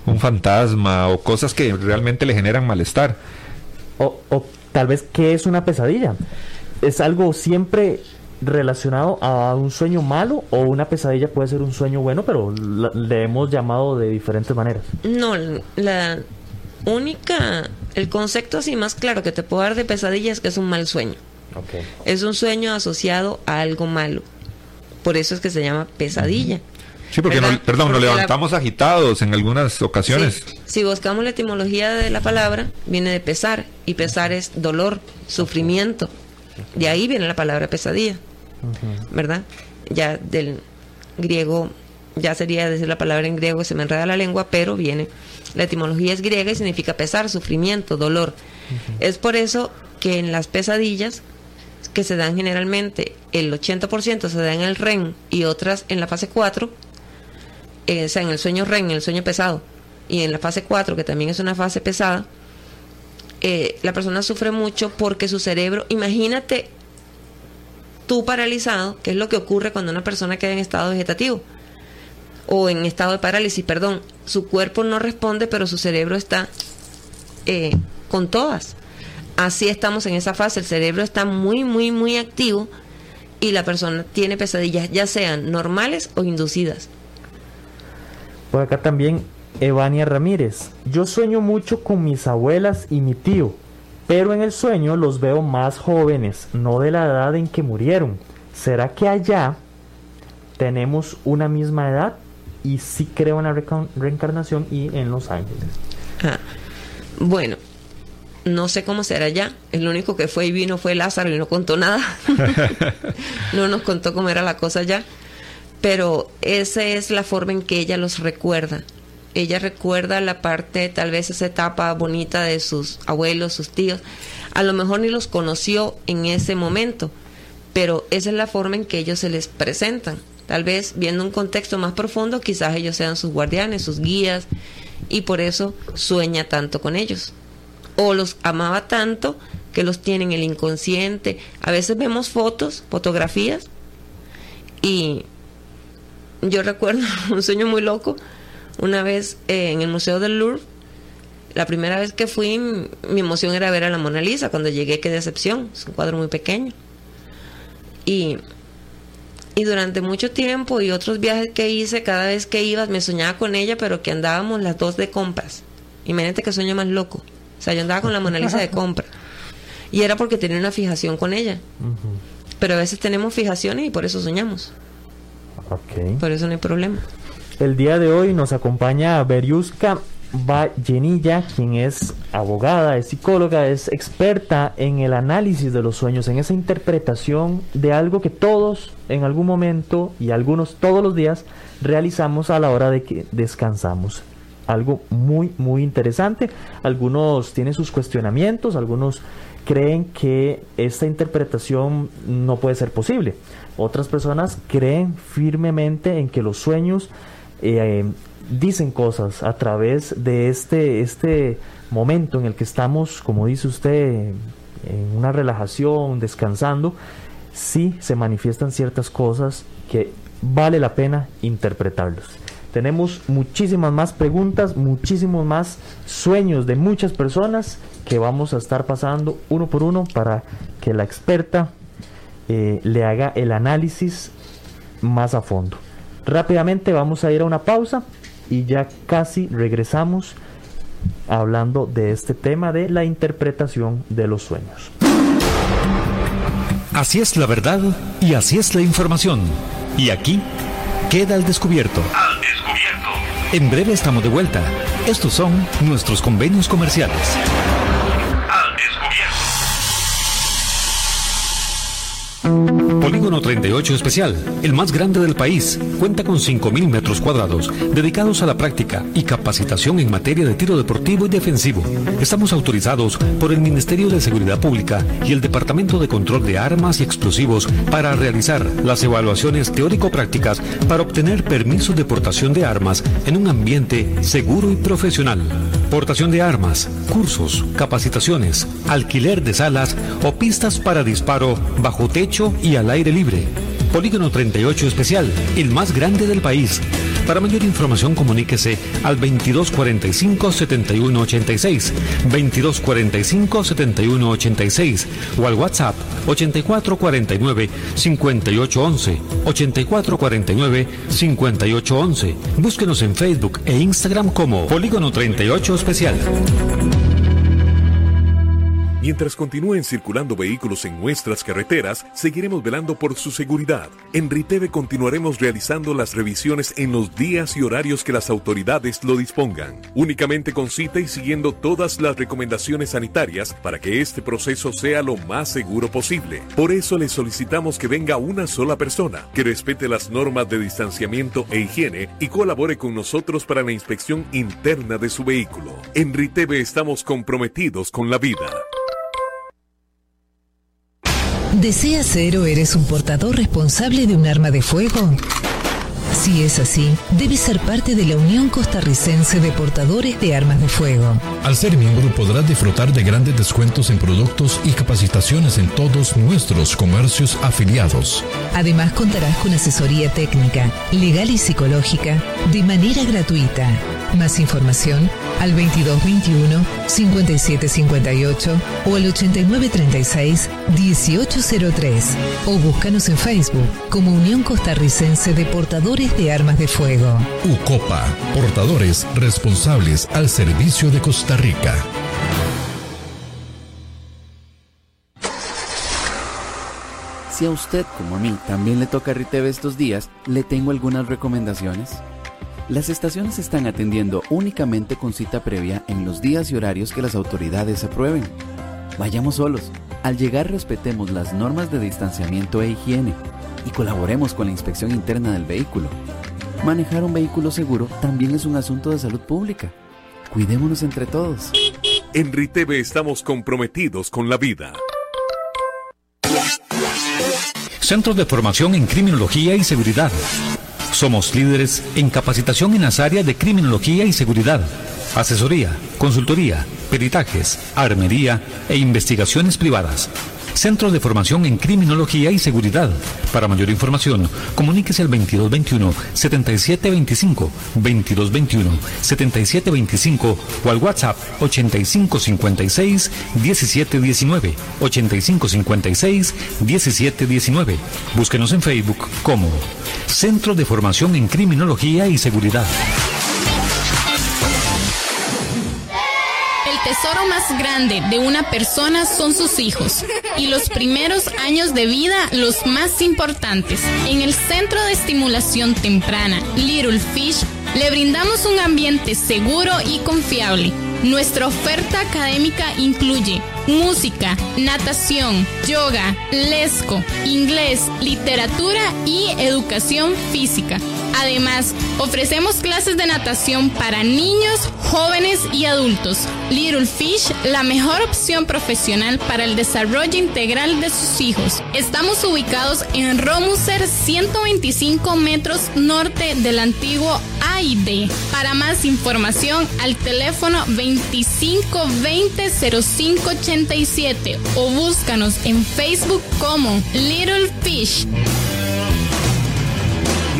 un fantasma o cosas que realmente le generan malestar. O, o tal vez, ¿qué es una pesadilla? ¿Es algo siempre relacionado a un sueño malo o una pesadilla puede ser un sueño bueno, pero le hemos llamado de diferentes maneras? No, la única, el concepto así más claro que te puedo dar de pesadilla es que es un mal sueño. Es un sueño asociado a algo malo. Por eso es que se llama pesadilla. Sí, porque, perdón, nos levantamos agitados en algunas ocasiones. Si buscamos la etimología de la palabra, viene de pesar, y pesar es dolor, sufrimiento. De ahí viene la palabra pesadilla, ¿verdad? Ya del griego, ya sería decir la palabra en griego, se me enreda la lengua, pero viene. La etimología es griega y significa pesar, sufrimiento, dolor. Es por eso que en las pesadillas, que se dan generalmente, el 80% se da en el REM y otras en la fase 4, eh, o sea, en el sueño REM, en el sueño pesado, y en la fase 4, que también es una fase pesada, eh, la persona sufre mucho porque su cerebro, imagínate tú paralizado, que es lo que ocurre cuando una persona queda en estado vegetativo o en estado de parálisis, perdón, su cuerpo no responde, pero su cerebro está eh, con todas. Así estamos en esa fase, el cerebro está muy, muy, muy activo y la persona tiene pesadillas, ya sean normales o inducidas. Por acá también Evania Ramírez. Yo sueño mucho con mis abuelas y mi tío, pero en el sueño los veo más jóvenes, no de la edad en que murieron. ¿Será que allá tenemos una misma edad? Y sí creo en la reencarnación y en los ángeles. Ah, bueno, no sé cómo será allá. El único que fue y vino fue Lázaro y no contó nada. *laughs* no nos contó cómo era la cosa allá pero esa es la forma en que ella los recuerda. Ella recuerda la parte, tal vez esa etapa bonita de sus abuelos, sus tíos. A lo mejor ni los conoció en ese momento, pero esa es la forma en que ellos se les presentan. Tal vez viendo un contexto más profundo, quizás ellos sean sus guardianes, sus guías, y por eso sueña tanto con ellos. O los amaba tanto que los tiene en el inconsciente. A veces vemos fotos, fotografías, y yo recuerdo *laughs* un sueño muy loco. Una vez eh, en el Museo del Louvre, la primera vez que fui, mi emoción era ver a la Mona Lisa. Cuando llegué, qué decepción. Es un cuadro muy pequeño. Y, y durante mucho tiempo y otros viajes que hice, cada vez que iba, me soñaba con ella, pero que andábamos las dos de compras. Imagínate que sueño más loco. O sea, yo andaba con la Mona Lisa de *laughs* compra. Y era porque tenía una fijación con ella. Pero a veces tenemos fijaciones y por eso soñamos. Ok. Por eso no hay problema. El día de hoy nos acompaña Beriuska Vallenilla, quien es abogada, es psicóloga, es experta en el análisis de los sueños, en esa interpretación de algo que todos en algún momento y algunos todos los días realizamos a la hora de que descansamos. Algo muy, muy interesante. Algunos tienen sus cuestionamientos, algunos creen que esta interpretación no puede ser posible. Otras personas creen firmemente en que los sueños eh, dicen cosas a través de este, este momento en el que estamos, como dice usted, en una relajación, descansando, sí se manifiestan ciertas cosas que vale la pena interpretarlos. Tenemos muchísimas más preguntas, muchísimos más sueños de muchas personas que vamos a estar pasando uno por uno para que la experta eh, le haga el análisis más a fondo. Rápidamente vamos a ir a una pausa y ya casi regresamos hablando de este tema de la interpretación de los sueños. Así es la verdad y así es la información. Y aquí queda al descubierto. Al descubierto. En breve estamos de vuelta. Estos son nuestros convenios comerciales. Al descubierto. Polígono 38 Especial, el más grande del país, cuenta con 5.000 metros cuadrados dedicados a la práctica y capacitación en materia de tiro deportivo y defensivo. Estamos autorizados por el Ministerio de Seguridad Pública y el Departamento de Control de Armas y Explosivos para realizar las evaluaciones teórico-prácticas para obtener permisos de portación de armas en un ambiente seguro y profesional. Portación de armas, cursos, capacitaciones, alquiler de salas o pistas para disparo bajo techo y al aire libre. Polígono 38 Especial, el más grande del país. Para mayor información comuníquese al 2245-7186, 2245-7186 o al WhatsApp 8449-5811, 8449-5811. Búsquenos en Facebook e Instagram como Polígono 38 Especial. Mientras continúen circulando vehículos en nuestras carreteras, seguiremos velando por su seguridad. En Riteve continuaremos realizando las revisiones en los días y horarios que las autoridades lo dispongan, únicamente con cita y siguiendo todas las recomendaciones sanitarias para que este proceso sea lo más seguro posible. Por eso le solicitamos que venga una sola persona, que respete las normas de distanciamiento e higiene y colabore con nosotros para la inspección interna de su vehículo. En Riteve estamos comprometidos con la vida. ¿Deseas ser o eres un portador responsable de un arma de fuego? Si es así, debes ser parte de la Unión Costarricense de Portadores de Armas de Fuego. Al ser miembro podrás disfrutar de grandes descuentos en productos y capacitaciones en todos nuestros comercios afiliados. Además contarás con asesoría técnica, legal y psicológica de manera gratuita. Más información al 2221 5758 o al 8936 1803 o búscanos en Facebook como Unión Costarricense de Portadores de Armas de Fuego. UCOPA, portadores responsables al servicio de Costa Rica. Si a usted, como a mí, también le toca Riteve estos días, le tengo algunas recomendaciones. Las estaciones están atendiendo únicamente con cita previa en los días y horarios que las autoridades aprueben. Vayamos solos. Al llegar respetemos las normas de distanciamiento e higiene y colaboremos con la inspección interna del vehículo. Manejar un vehículo seguro también es un asunto de salud pública. Cuidémonos entre todos. En Riteve estamos comprometidos con la vida. Centros de formación en criminología y seguridad. Somos líderes en capacitación en las áreas de criminología y seguridad, asesoría, consultoría, peritajes, armería e investigaciones privadas. Centros de formación en criminología y seguridad. Para mayor información, comuníquese al 2221-7725, 2221-7725 o al WhatsApp 8556-1719, 8556-1719. Búsquenos en Facebook como Centro de Formación en Criminología y Seguridad. Tesoro más grande de una persona son sus hijos y los primeros años de vida los más importantes. En el Centro de Estimulación Temprana Little Fish le brindamos un ambiente seguro y confiable. Nuestra oferta académica incluye música, natación, yoga, lesco, inglés, literatura y educación física. Además, ofrecemos clases de natación para niños, jóvenes y adultos. Little Fish, la mejor opción profesional para el desarrollo integral de sus hijos. Estamos ubicados en Romuser, 125 metros norte del antiguo AID. Para más información, al teléfono 2520-0587 o búscanos en Facebook como Little Fish.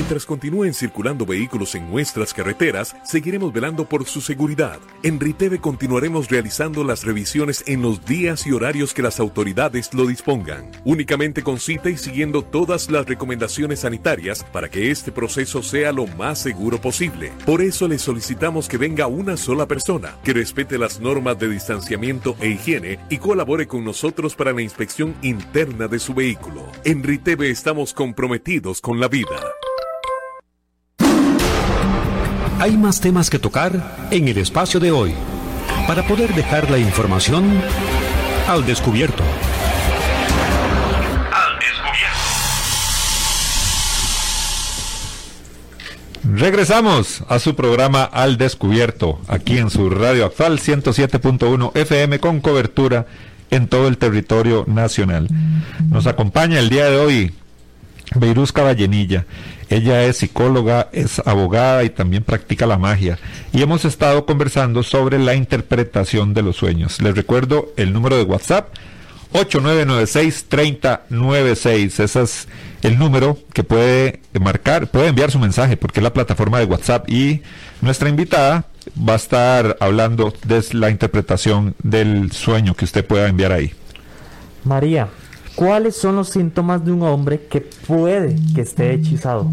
Mientras continúen circulando vehículos en nuestras carreteras, seguiremos velando por su seguridad. En Riteve continuaremos realizando las revisiones en los días y horarios que las autoridades lo dispongan, únicamente con cita y siguiendo todas las recomendaciones sanitarias para que este proceso sea lo más seguro posible. Por eso le solicitamos que venga una sola persona, que respete las normas de distanciamiento e higiene y colabore con nosotros para la inspección interna de su vehículo. En Riteve estamos comprometidos con la vida. Hay más temas que tocar en el espacio de hoy para poder dejar la información al descubierto. Al descubierto. Regresamos a su programa Al Descubierto, aquí en su radio actual 107.1 FM con cobertura en todo el territorio nacional. Nos acompaña el día de hoy Beiruz Caballenilla. Ella es psicóloga, es abogada y también practica la magia. Y hemos estado conversando sobre la interpretación de los sueños. Les recuerdo el número de WhatsApp 8996-3096. Ese es el número que puede marcar, puede enviar su mensaje porque es la plataforma de WhatsApp y nuestra invitada va a estar hablando de la interpretación del sueño que usted pueda enviar ahí. María, ¿cuáles son los síntomas de un hombre que puede que esté hechizado?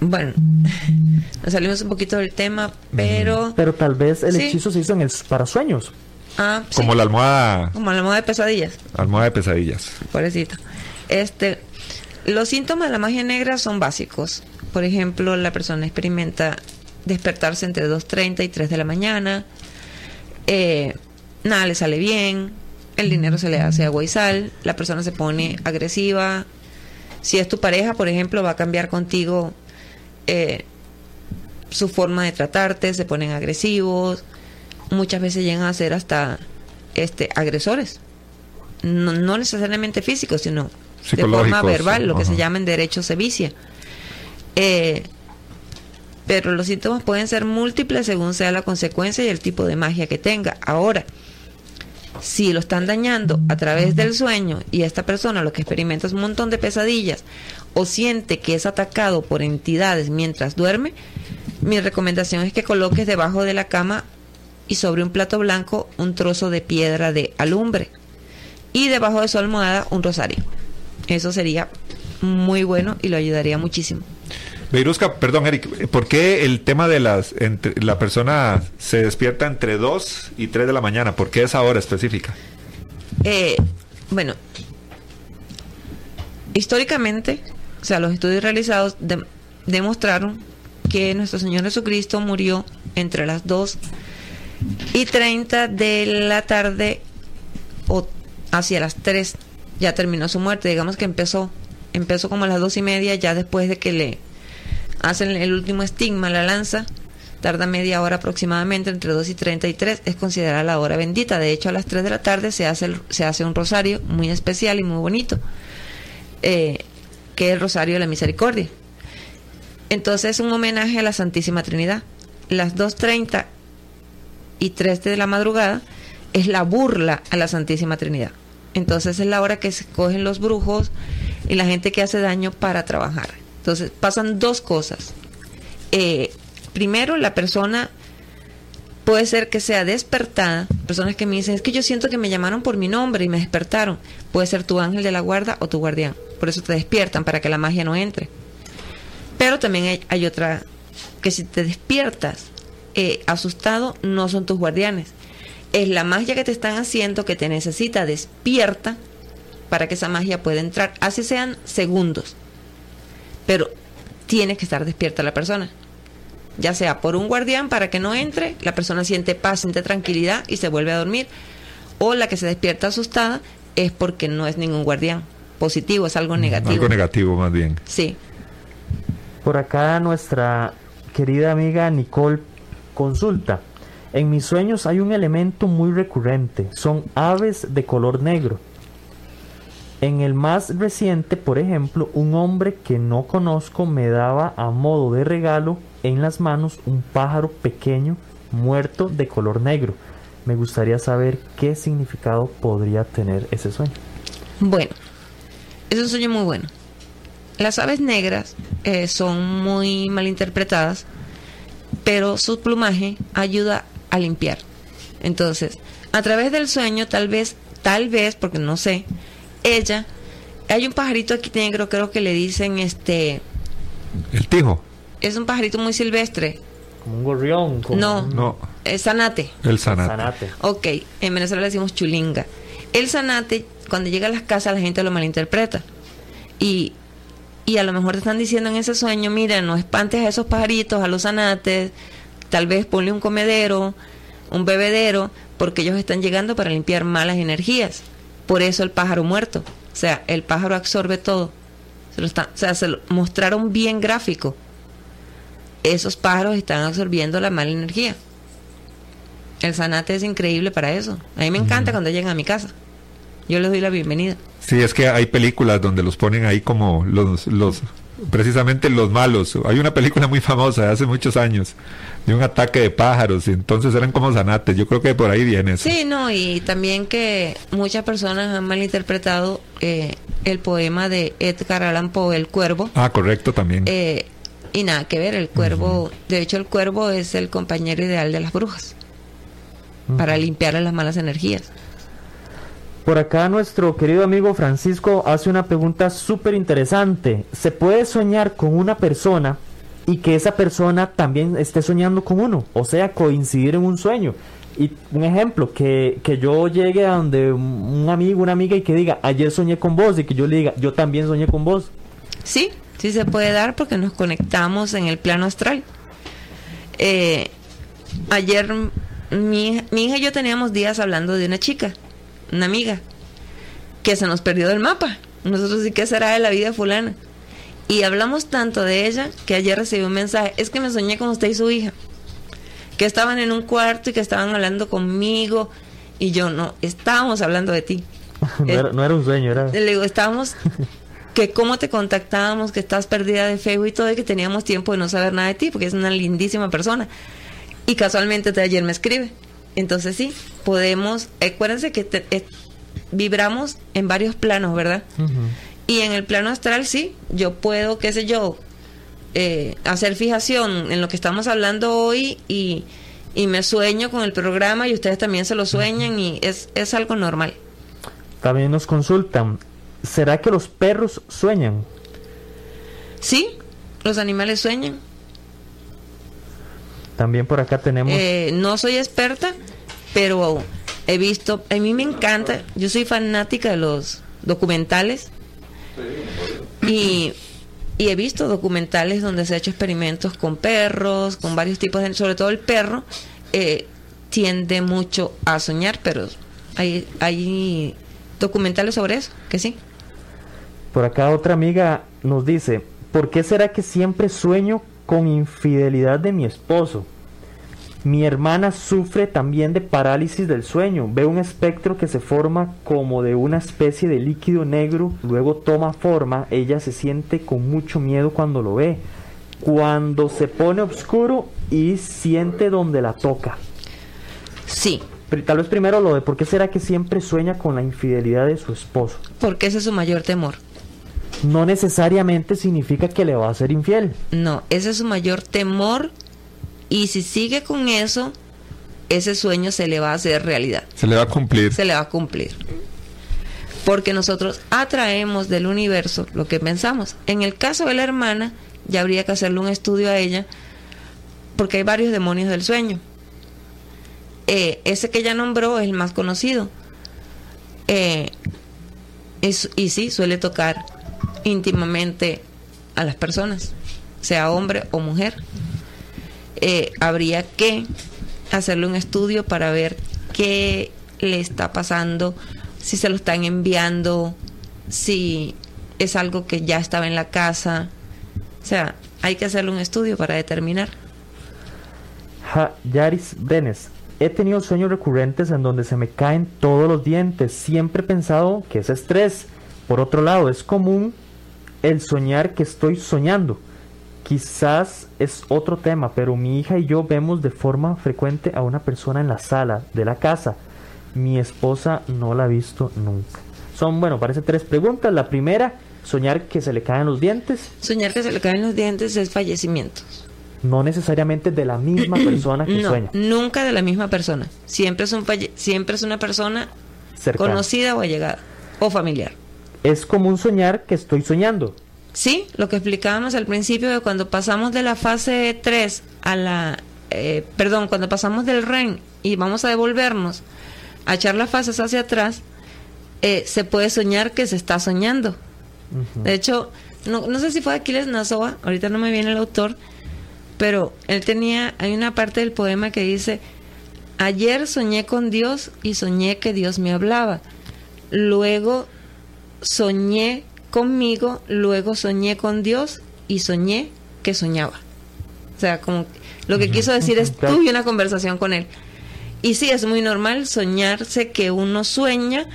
Bueno, nos salimos un poquito del tema, pero... Pero tal vez el Sí. hechizo se hizo en el, para sueños. Ah, sí, Como la almohada, como la moda de pesadillas. almohada de pesadillas. pobrecito. Este, los síntomas de la magia negra son básicos. Por ejemplo, la persona experimenta despertarse entre 2.30 y 3 de la mañana. Eh, nada le sale bien. El dinero se le hace agua y sal. La persona se pone agresiva. Si es tu pareja, por ejemplo, va a cambiar contigo eh, su forma de tratarte. Se ponen agresivos. Muchas veces llegan a ser hasta este, agresores no, no necesariamente físicos, sino de forma verbal, lo que se llama en derecho sevicia. Eh, pero los síntomas pueden ser múltiples según sea la consecuencia y el tipo de magia que tenga. Ahora, si lo están dañando a través del sueño y esta persona lo que experimenta es un montón de pesadillas o siente que es atacado por entidades mientras duerme, mi recomendación es que coloques debajo de la cama y sobre un plato blanco un trozo de piedra de alumbre y debajo de su almohada un rosario. Eso sería muy bueno y lo ayudaría muchísimo. Perdón, Eric, ¿por qué el tema de las. entre- la persona se despierta entre 2 y 3 de la mañana? ¿Por qué esa hora específica? Eh, bueno, históricamente, o sea, los estudios realizados de- demostraron que nuestro Señor Jesucristo murió entre las 2 y 30 de la tarde o hacia las 3 ya terminó su muerte. Digamos que empezó, empezó como a las dos y media, ya después de que le hacen el último estigma, la lanza, tarda media hora aproximadamente, entre 2 y 33, es considerada la hora bendita. De hecho, a las 3 de la tarde se hace, se hace un rosario muy especial y muy bonito, eh, que es el Rosario de la Misericordia. Entonces es un homenaje a la Santísima Trinidad. Las 2.30 y 3 de la madrugada es la burla a la Santísima Trinidad. Entonces es la hora que se cogen los brujos y la gente que hace daño para trabajar. Entonces pasan dos cosas. Eh, primero, la persona puede ser que sea despertada. Personas que me dicen, es que yo siento que me llamaron por mi nombre y me despertaron. Puede ser tu ángel de la guarda o tu guardián. Por eso te despiertan, para que la magia no entre. Pero también hay, otra, que si te despiertas eh, asustado no son tus guardianes. Es la magia que te están haciendo que te necesita despierta para que esa magia pueda entrar. Así sean segundos. Pero tiene que estar despierta la persona. Ya sea por un guardián para que no entre, la persona siente paz, siente tranquilidad y se vuelve a dormir. O la que se despierta asustada es porque no es ningún guardián positivo, es algo negativo. Algo negativo más bien. Sí. Por acá nuestra querida amiga Nicole consulta. En mis sueños hay un elemento muy recurrente, son aves de color negro. En el más reciente, por ejemplo, un hombre que no conozco me daba a modo de regalo en las manos un pájaro pequeño muerto de color negro. Me gustaría saber qué significado podría tener ese sueño. Bueno, es un sueño muy bueno. Las aves negras eh, son muy mal interpretadas, pero su plumaje ayuda a limpiar. Entonces, a través del sueño, tal vez, tal vez, porque no sé, ella, hay un pajarito aquí negro, creo que le dicen este. El tijo. Es un pajarito muy silvestre. Como un gorrión. Como No. un- No, Es zanate. el sanate. zanate. Ok, en Venezuela le decimos chulinga. El zanate, cuando llega a las casas, la gente lo malinterpreta. Y, y a lo mejor te están diciendo en ese sueño, mira, no espantes a esos pajaritos, a los zanates, tal vez ponle un comedero, un bebedero, porque ellos están llegando para limpiar malas energías. Por eso el pájaro muerto. O sea, el pájaro absorbe todo. Se lo está- o sea, se lo mostraron bien gráfico. Esos pájaros están absorbiendo la mala energía. El zanate es increíble para eso. A mí me encanta cuando llegan a mi casa. Yo les doy la bienvenida. Sí, es que hay películas donde los ponen ahí como los, los, precisamente los malos. Hay una película muy famosa de hace muchos años de un ataque de pájaros y entonces eran como zanates. Yo creo que por ahí viene eso. Sí, no, y también que muchas personas han malinterpretado eh, el poema de Edgar Allan Poe, El Cuervo. Ah, correcto también. Eh, y nada que ver, el cuervo, de hecho el cuervo es el compañero ideal de las brujas, para limpiar las malas energías. Por acá nuestro querido amigo Francisco hace una pregunta súper interesante. ¿Se puede soñar con una persona y que esa persona también esté soñando con uno? O sea, coincidir en un sueño. Y un ejemplo, que, que yo llegue a donde un amigo, una amiga y que diga, ayer soñé con vos y que yo le diga, yo también soñé con vos. Sí, sí se puede dar porque nos conectamos en el plano astral. Eh, ayer mi, mi hija y yo teníamos días hablando de una chica, una amiga, que se nos perdió del mapa. Nosotros sí que será de la vida fulana. Y hablamos tanto de ella que ayer recibí un mensaje, es que me soñé con usted y su hija, que estaban en un cuarto y que estaban hablando conmigo y yo no, estábamos hablando de ti. *laughs* no, era, no era un sueño, era... Le digo, estábamos, *laughs* que cómo te contactábamos, que estás perdida de Facebook y todo, y que teníamos tiempo de no saber nada de ti, porque es una lindísima persona. Y casualmente ayer me escribe. Entonces sí, podemos, acuérdense que te- eh, vibramos en varios planos, ¿verdad? Y en el plano astral sí, yo puedo, qué sé yo, eh, hacer fijación en lo que estamos hablando hoy y, y me sueño con el programa y ustedes también se lo sueñan y es, es algo normal. También nos consultan, ¿será que los perros sueñan? Sí, los animales sueñan. También por acá tenemos... Eh, no soy experta, pero he visto, a mí me encanta, yo soy fanática de los documentales y, y he visto documentales donde se ha hecho experimentos con perros, con varios tipos de, sobre todo el perro eh, tiende mucho a soñar, pero hay, hay documentales sobre eso, que sí. Por acá otra amiga nos dice, ¿por qué será que siempre sueño con infidelidad de mi esposo? Mi hermana sufre también de parálisis del sueño. Ve un espectro que se forma como de una especie de líquido negro, luego toma forma. Ella se siente con mucho miedo cuando lo ve. Cuando se pone oscuro y siente donde la toca. Sí, Pero tal vez primero lo de por qué será que siempre sueña con la infidelidad de su esposo. porque ese es su mayor temor. No necesariamente significa que le va a ser infiel. No, ese es su mayor temor y si sigue con eso, ese sueño se le va a hacer realidad, Se le va a cumplir. se le va a cumplir. Porque nosotros atraemos del universo lo que pensamos. En el caso de la hermana, ya habría que hacerle un estudio a ella, porque hay varios demonios del sueño. Eh, ese que ya nombró es el más conocido. Eh, es- y sí, suele tocar íntimamente a las personas, sea hombre o mujer. Eh, habría que hacerle un estudio para ver qué le está pasando, si se lo están enviando, si es algo que ya estaba en la casa. O sea, hay que hacerle un estudio para determinar. Ja- Yaris. He tenido sueños recurrentes en donde se me caen todos los dientes. Siempre he pensado que es estrés. Por otro lado, es común el soñar que estoy soñando. Quizás es otro tema, pero mi hija y yo vemos de forma frecuente a una persona en la sala de la casa. Mi esposa no la ha visto nunca. Son, bueno, parece tres preguntas. La primera, soñar que se le caen los dientes. Soñar que se le caen los dientes es fallecimiento. No necesariamente de la misma *clears throat* persona que no, sueña. nunca de la misma persona. Siempre es un falle- siempre es una persona Cercana. conocida o allegada o familiar. Es común soñar que estoy soñando. Sí, lo que explicábamos al principio de cuando pasamos de la fase 3 a la eh, perdón, cuando pasamos del REN y vamos a devolvernos a echar las fases hacia atrás, eh, se puede soñar que se está soñando. De hecho, no, no sé si fue Aquiles Nazoa, ahorita no me viene el autor, pero él tenía, hay una parte del poema que dice, ayer soñé con Dios y soñé que Dios me hablaba. Luego soñé conmigo, luego soñé con Dios y soñé que soñaba. O sea, como lo que quiso decir es, tuve una conversación con él. Y sí, es muy normal soñarse que uno sueña.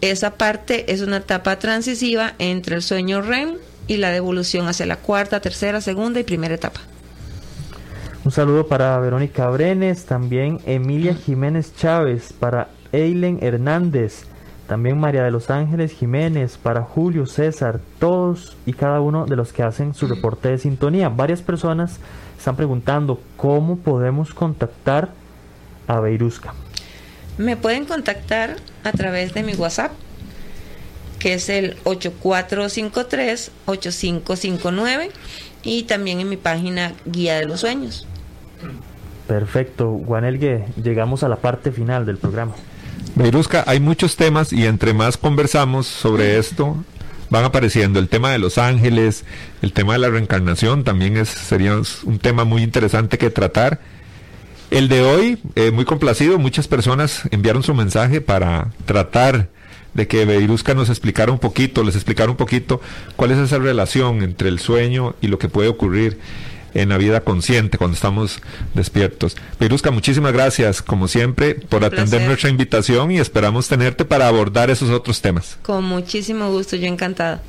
Esa parte es una etapa transisiva entre el sueño REM y la devolución hacia la cuarta, tercera, segunda y primera etapa. Un saludo para Verónica Brenes, también Emilia Jiménez Chávez, para Eilen Hernández, también María de los Ángeles Jiménez, para Julio César, todos y cada uno de los que hacen su reporte de sintonía. Varias personas están preguntando cómo podemos contactar a Beirusca. Me pueden contactar a través de mi WhatsApp, que es el 8453-8559, y también en mi página Guía de los Sueños. Perfecto, Guanelgue, llegamos a la parte final del programa. Beirusca, hay muchos temas y entre más conversamos sobre esto, van apareciendo. El tema de los ángeles, el tema de la reencarnación, también es, sería un tema muy interesante que tratar. El de hoy, eh, muy complacido, muchas personas enviaron su mensaje para tratar de que Beirusca nos explicara un poquito, les explicara un poquito cuál es esa relación entre el sueño y lo que puede ocurrir en la vida consciente cuando estamos despiertos. Beirusca, muchísimas gracias, como siempre, por Un atender placer. nuestra invitación y esperamos tenerte para abordar esos otros temas. Con muchísimo gusto, yo encantada.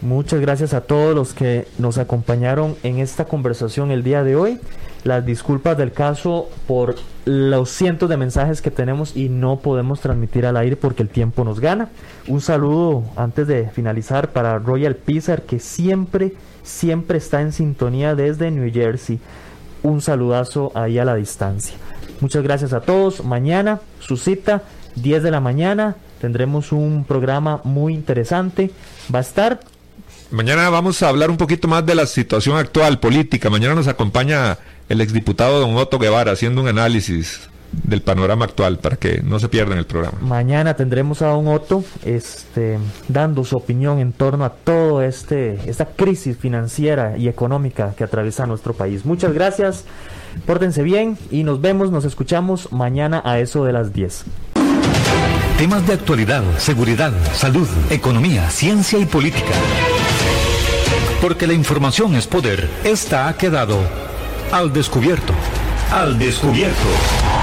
Muchas gracias a todos los que nos acompañaron en esta conversación el día de hoy. Las disculpas del caso por los cientos de mensajes que tenemos y no podemos transmitir al aire porque el tiempo nos gana. Un saludo antes de finalizar para Royal Pizar que siempre, siempre está en sintonía desde New Jersey. Un saludazo ahí a la distancia. Muchas gracias a todos. Mañana su cita, 10 de la mañana. Tendremos un programa muy interesante. Va a estar Mañana vamos a hablar un poquito más de la situación actual política. Mañana nos acompaña el exdiputado don Otto Guevara haciendo un análisis del panorama actual para que no se pierdan el programa. Mañana tendremos a Don Otto este, dando su opinión en torno a todo este esta crisis financiera y económica que atraviesa nuestro país. Muchas gracias, pórtense bien y nos vemos, nos escuchamos mañana a eso de las 10. Temas de actualidad, seguridad, salud, economía, ciencia y política. Porque la información es poder, esta ha quedado al descubierto. Al descubierto.